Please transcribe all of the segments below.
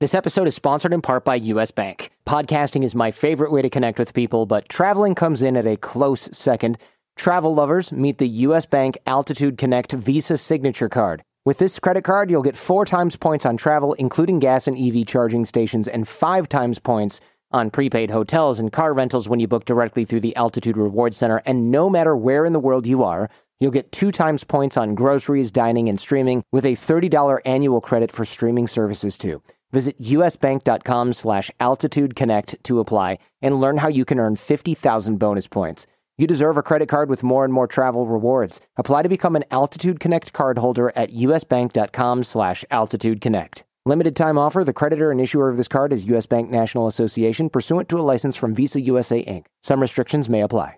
This episode is sponsored in part by US Bank. Podcasting is my favorite way to connect with people, but traveling comes in at a close second. Travel lovers meet the US Bank Altitude Connect Visa Signature Card. With this credit card, you'll get four times points on travel, including gas and EV charging stations, and five times points on prepaid hotels and car rentals when you book directly through the Altitude Reward Center. And no matter where in the world you are, you'll get two times points on groceries, dining, and streaming with a $30 annual credit for streaming services too. Visit usbank.com slash altitudeconnect to apply and learn how you can earn 50,000 bonus points. You deserve a credit card with more and more travel rewards. Apply to become an Altitude Connect card holder at usbank.com slash altitudeconnect. Limited time offer. The creditor and issuer of this card is U.S. Bank National Association pursuant to a license from Visa USA Inc. Some restrictions may apply.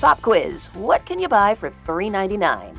Pop quiz. What can you buy for $3.99?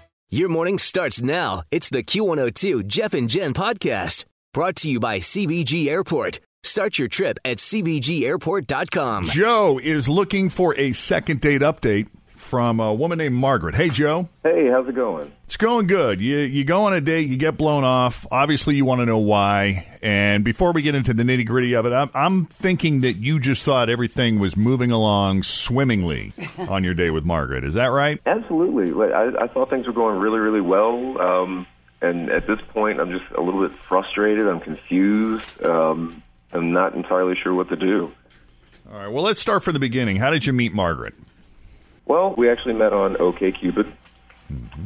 Your morning starts now. It's the Q102 Jeff and Jen podcast brought to you by CVG Airport. Start your trip at CVGAirport.com. Joe is looking for a second date update from a woman named Margaret. Hey, Joe. Hey, how's it going? It's going good. You you go on a date, you get blown off. Obviously, you want to know why. And before we get into the nitty gritty of it, I'm, I'm thinking that you just thought everything was moving along swimmingly on your date with Margaret. Is that right? Absolutely. I, I thought things were going really, really well. Um, and at this point, I'm just a little bit frustrated. I'm confused. Um, I'm not entirely sure what to do. All right. Well, let's start from the beginning. How did you meet Margaret? Well, we actually met on OKCupid.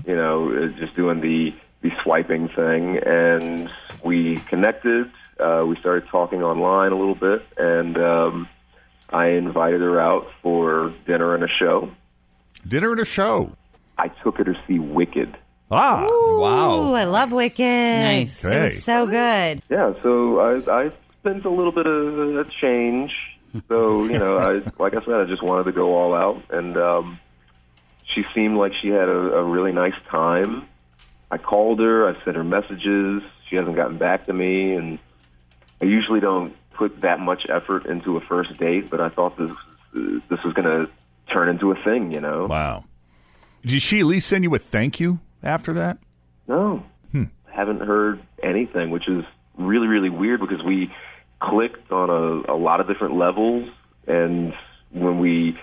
You know, uh, just doing the the swiping thing, and we connected. Uh, we started talking online a little bit, and um, I invited her out for dinner and a show. Dinner and a show. I took her to see Wicked. Ah, wow. Ooh, I love Wicked. Nice. It Okay. was so good. Yeah, so I, I spent a little bit of a change. So you know, I like I said, I just wanted to go all out, and um, she seemed like she had a, a really nice time. I called her, I sent her messages. She hasn't gotten back to me, and I usually don't put that much effort into a first date, but I thought this this was going to turn into a thing, you know. Wow. Did she at least send you a thank you after that? No, haven't heard anything, which is really really weird because we clicked on a, a lot of different levels, and when we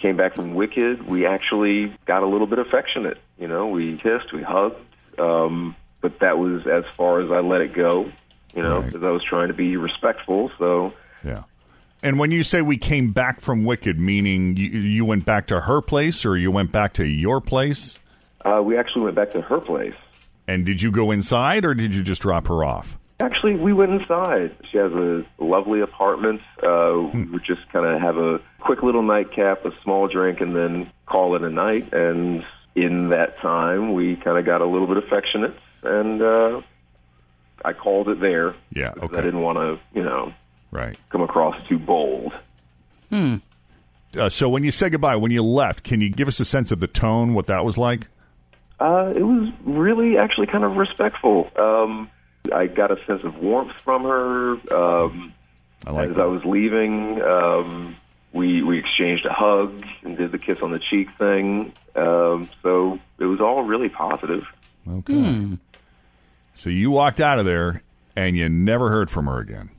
came back from Wicked, we actually got a little bit affectionate. You know, we kissed, we hugged, um, but that was as far as I let it go. You know, Right. because I was trying to be respectful. So Yeah. And when you say we came back from Wicked, meaning you, you went back to her place or you went back to your place? uh, we actually went back to her place. And did you go inside or did you just drop her off? Actually, we went inside. She has a lovely apartment. Uh, We would just kind of have a quick little nightcap, a small drink, and then call it a night. And in that time, we kind of got a little bit affectionate, and uh, I called it there. Yeah, okay. I didn't want to, you know, Right. come across too bold. Uh, so when you said goodbye, when you left, can you give us a sense of the tone, what that was like? Uh, it was really actually kind of respectful. Um, I got a sense of warmth from her. Um, I like as that. I was leaving, um, we we exchanged a hug and did the kiss on the cheek thing. Um, so it was all really positive. Okay. So you walked out of there and you never heard from her again.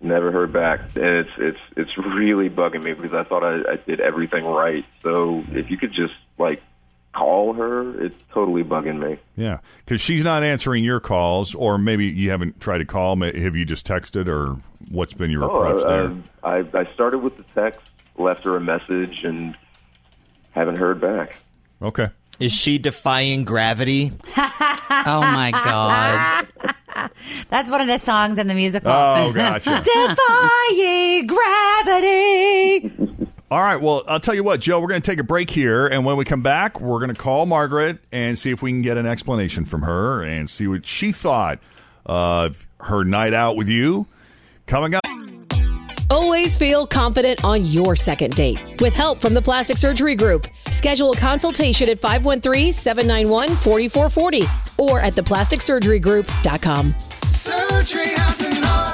Never heard back, and it's it's it's really bugging me because I thought I, I did everything right. So if you could just like call her, it's totally bugging me. Yeah, because she's not answering your calls, or maybe you haven't tried to call. Have you just texted, or what's been your approach uh, there? I I started with the text, left her a message, and haven't heard back. Okay. Is she defying gravity? Oh my god. That's one of the songs in the musical. Oh, gotcha. Defying gravity. All right. Well, I'll tell you what, Joe. We're going to take a break here, and when we come back, we're going to call Margaret and see if we can get an explanation from her and see what she thought of her night out with you. Coming up. Always feel confident on your second date. With help from the Plastic Surgery Group, schedule a consultation at 513-791-4440 or at theplasticsurgerygroup.com. Surgery has an art.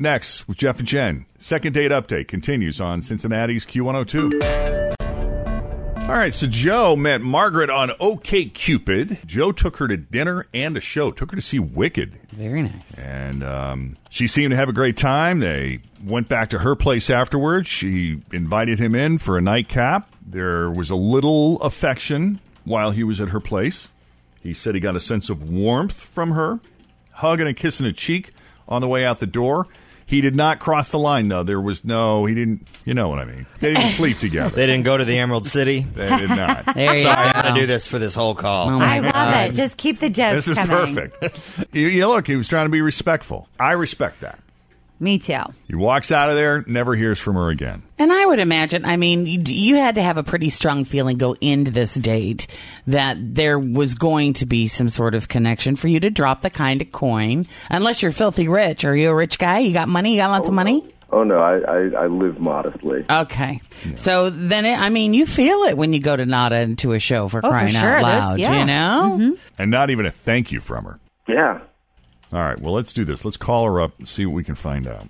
Next with Jeff and Jen. Second date update continues on Cincinnati's Q102. All right, so Joe met Margaret on OK Cupid. Joe took her to dinner and a show. Took her to see Wicked, Very nice. and um, she seemed to have a great time. They went back to her place afterwards. She invited him in for a nightcap. There was a little affection while he was at her place. He said he got a sense of warmth from her, hugging and kissing a kiss on the cheek on the way out the door. He did not cross the line, though. There was no, he didn't, you know what I mean. They didn't sleep together. They didn't go to the Emerald City. They did not. There you Sorry, I'm go. gonna do this for this whole call. Oh my I love God. it. Just keep the jokes This is coming. perfect. you, you look, he was trying to be respectful. I respect that. Me too. He walks out of there, never hears from her again. And I would imagine, I mean, you, you had to have a pretty strong feeling go into this date that there was going to be some sort of connection for you to drop the kind of coin. Unless you're filthy rich. Are you a rich guy? You got money? You got lots of oh, money? Oh no, I I, I live modestly. Okay. So then, it, I mean, you feel it when you go to Nada into a show for Oh, for crying sure. out This- loud, yeah. you know? Mm-hmm. And not even a thank you from her. Yeah. All right, well, let's do this. Let's call her up and see what we can find out.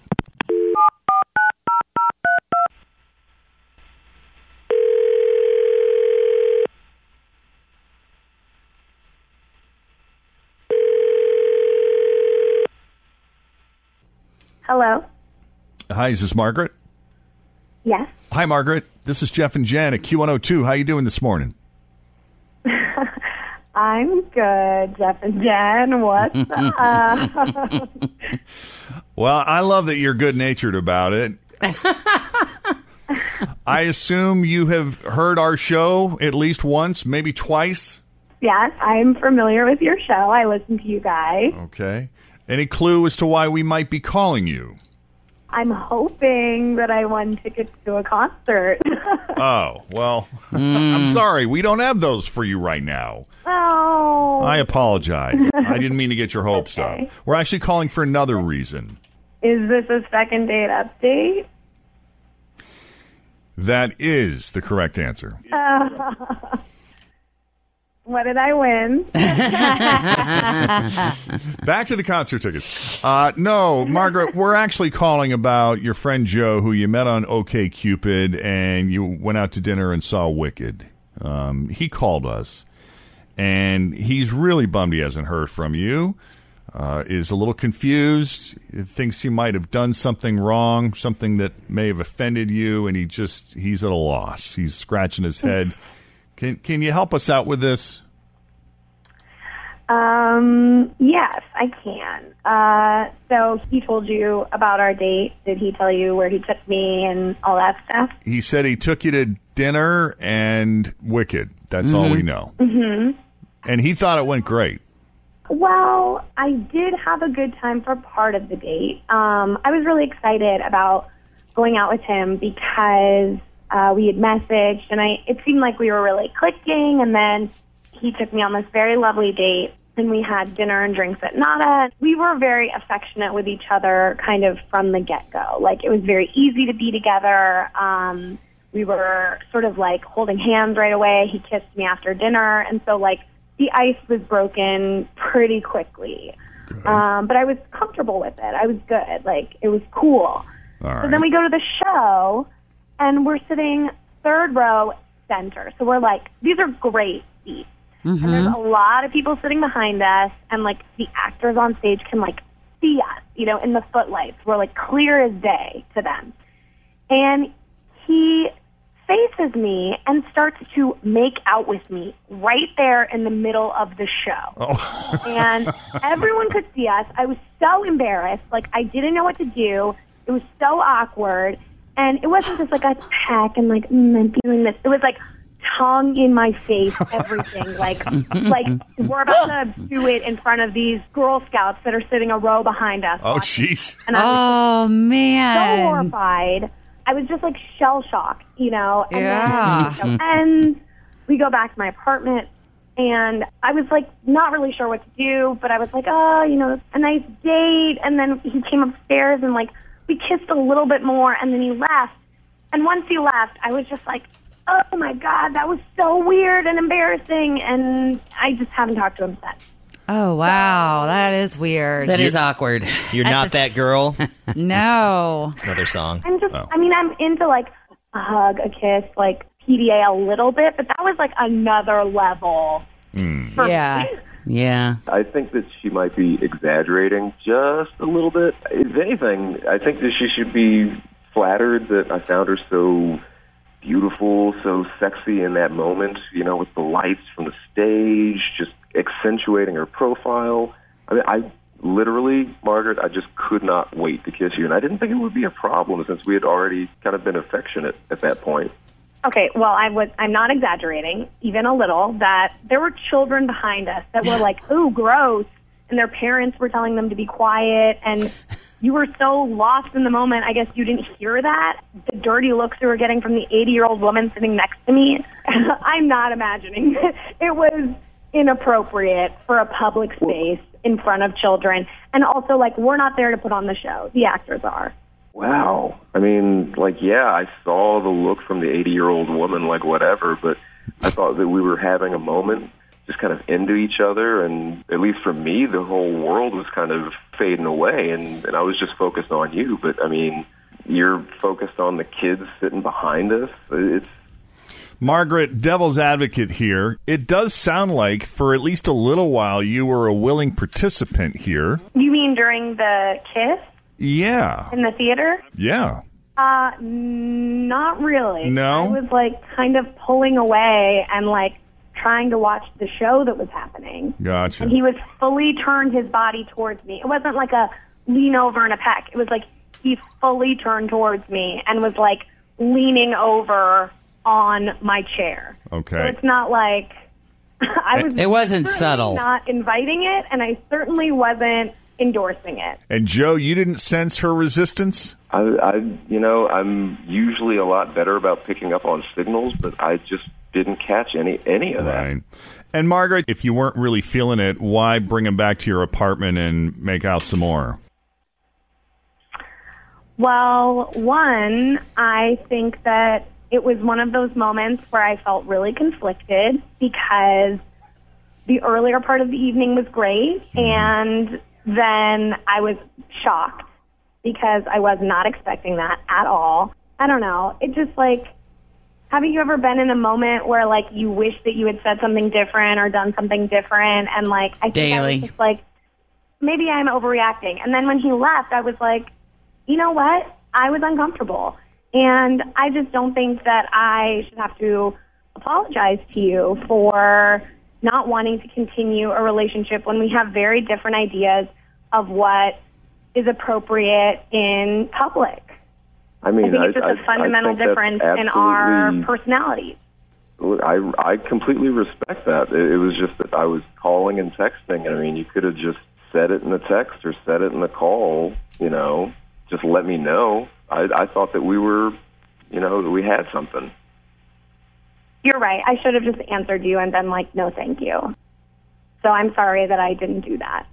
Hello. Hi, is this Margaret? Yes. Hi, Margaret. This is Jeff and Jen at Q102. How are you doing this morning? I'm good, Jeff and Jen. What's up? Well, I love that you're good natured about it. I assume you have heard our show at least once, maybe twice. yes, I'm familiar with your show. I listen to you guys. Okay. Any clue as to why we might be calling you? I'm hoping that I won tickets to a concert. Oh, well, I'm hmm. sorry. We don't have those for you right now. Oh. I apologize. I didn't mean to get your hopes Okay. up. We're actually calling for another reason. Is this a second date update? That is the correct answer. What did I win? Back to the concert tickets. Uh, no, Margaret, we're actually calling about your friend Joe, who you met on OK Cupid, and you went out to dinner and saw Wicked. Um, he called us, and he's really bummed he hasn't heard from you. Uh, is a little confused. Thinks he might have done something wrong, something that may have offended you, and he just he's at a loss. He's scratching his head. Can can you help us out with this? Um, yes, I can. Uh, so he told you about our date. Did he tell you where he took me and all that stuff? He said he took you to dinner and Wicked. That's all we know. Mm-hmm. And he thought it went great. Well, I did have a good time for part of the date. Um, I was really excited about going out with him because uh, we had messaged, and I it seemed like we were really clicking. And then he took me on this very lovely date, and we had dinner and drinks at Nada. We were very affectionate with each other, kind of from the get go. Like it was very easy to be together. Um, we were sort of like holding hands right away. He kissed me after dinner, and so like the ice was broken pretty quickly. Um, but I was comfortable with it. I was good. Like it was cool. All So then we go to the show, and we're sitting third row center. So we're like, these are great seats. And there's a lot of people sitting behind us, and like the actors on stage can like see us, you know, in the footlights. We're like clear as day to them. And he faces me and starts to make out with me right there in the middle of the show. and everyone could see us. I was so embarrassed. Like, I didn't know what to do. It was so awkward. And it wasn't just like a peck and like, mm, I'm feeling this. It was like tongue in my face, everything. like, like we're about to do it in front of these Girl Scouts that are sitting a row behind us. Oh, jeez. And I was Oh so horrified. I was just like shell shocked, you know. And Yeah. Then show mm-hmm. ends. We go back to my apartment, and I was like not really sure what to do, but I was like, oh, you know, a nice date. And then he came upstairs and like we kissed a little bit more, and then he left. And once he left, I was just like, oh my god, that was so weird and embarrassing, and I just haven't talked to him since. Oh wow, that is weird. That is awkward. You're not that girl. no. Another song. I'm just, oh. I mean, I'm into like a hug, a kiss, like PDA a little bit, but that was like another level. Hmm. for Yeah. me. Yeah. I think that she might be exaggerating just a little bit. If anything, I think that she should be flattered that I found her so beautiful, so sexy in that moment, you know, with the lights from the stage, just accentuating her profile. I mean, I literally, Margaret, I just could not wait to kiss you. And I didn't think it would be a problem since we had already kind of been affectionate at that point. Okay, well, I was, I'm not exaggerating, even a little, that there were children behind us that were like, ooh, gross. And their parents were telling them to be quiet. And you were so lost in the moment, I guess you didn't hear that. The dirty looks you were getting from the 80 year old woman sitting next to me. I'm not imagining. It. It was inappropriate for a public space in front of children. And also, like, we're not there to put on the show, the actors are. Wow. I mean, like, yeah, I saw the look from the 80 year old woman, like, whatever, but I thought that we were having a moment just kind of into each other. And at least for me, the whole world was kind of fading away, and, and I was just focused on you. But I mean, you're focused on the kids sitting behind us. It's Margaret, devil's advocate here. It does sound like for at least a little while you were a willing participant here. You mean during the kiss Yeah. in the theater? Yeah. Uh, not really. No? I was like kind of pulling away and like trying to watch the show that was happening. Gotcha. And he was fully turned his body towards me. It wasn't like a lean over and a peck. It was like he fully turned towards me and was like leaning over on my chair. So Okay. it's not like I was. It wasn't certainly subtle. Not inviting it, and I certainly wasn't endorsing it. And Joe, you didn't sense her resistance? I, I, you know, I'm usually a lot better about picking up on signals, but I just didn't catch any any of that. Right. And Margaret, if you weren't really feeling it, why bring him back to your apartment and make out some more? Well, one, I think that it was one of those moments where I felt really conflicted because the earlier part of the evening was great, mm-hmm. and then I was shocked because I was not expecting that at all. I don't know. It just like, haven't you ever been in a moment where like you wish that you had said something different or done something different, and like I think I was just like, maybe I'm overreacting. And then when he left, I was like, you know what? I was uncomfortable. And I just don't think that I should have to apologize to you for not wanting to continue a relationship when we have very different ideas of what is appropriate in public. I mean, I think it's just a a fundamental difference in our personalities. I I completely respect that. It, it was just that I was calling and texting. I mean, you could have just said it in the text or said it in the call. You know, just let me know. I I thought that we were, you know, that we had something. You're right. I should have just answered you and been like, no, thank you. So I'm sorry that I didn't do that.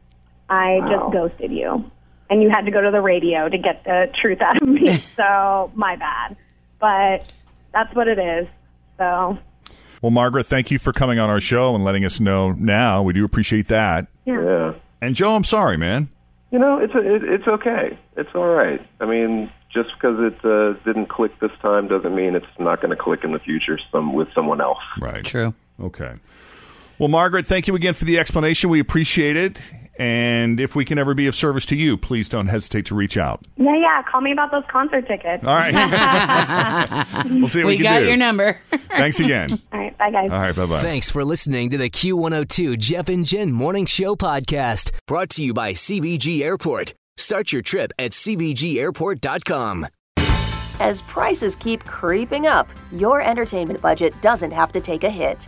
I Wow. just ghosted you. And you had to go to the radio to get the truth out of me. so my bad. But that's what it is. So Well, Margaret, thank you for coming on our show and letting us know now. We do appreciate that. Yeah. And Joe, I'm sorry, man. You know, it's it, it's okay. It's all right. I mean, just because it uh, didn't click this time doesn't mean it's not going to click in the future some with someone else. Right. True. Okay. Well, Margaret, thank you again for the explanation. We appreciate it. And if we can ever be of service to you, please don't hesitate to reach out. yeah, yeah. Call me about those concert tickets. All right. we'll see what we, we can got do. your number. Thanks again. All right. Bye, guys. All right. Bye bye. Thanks for listening to the Q102 Jeff and Jen Morning Show podcast, brought to you by CVG Airport. Start your trip at CVGAirport.com. As prices keep creeping up, your entertainment budget doesn't have to take a hit.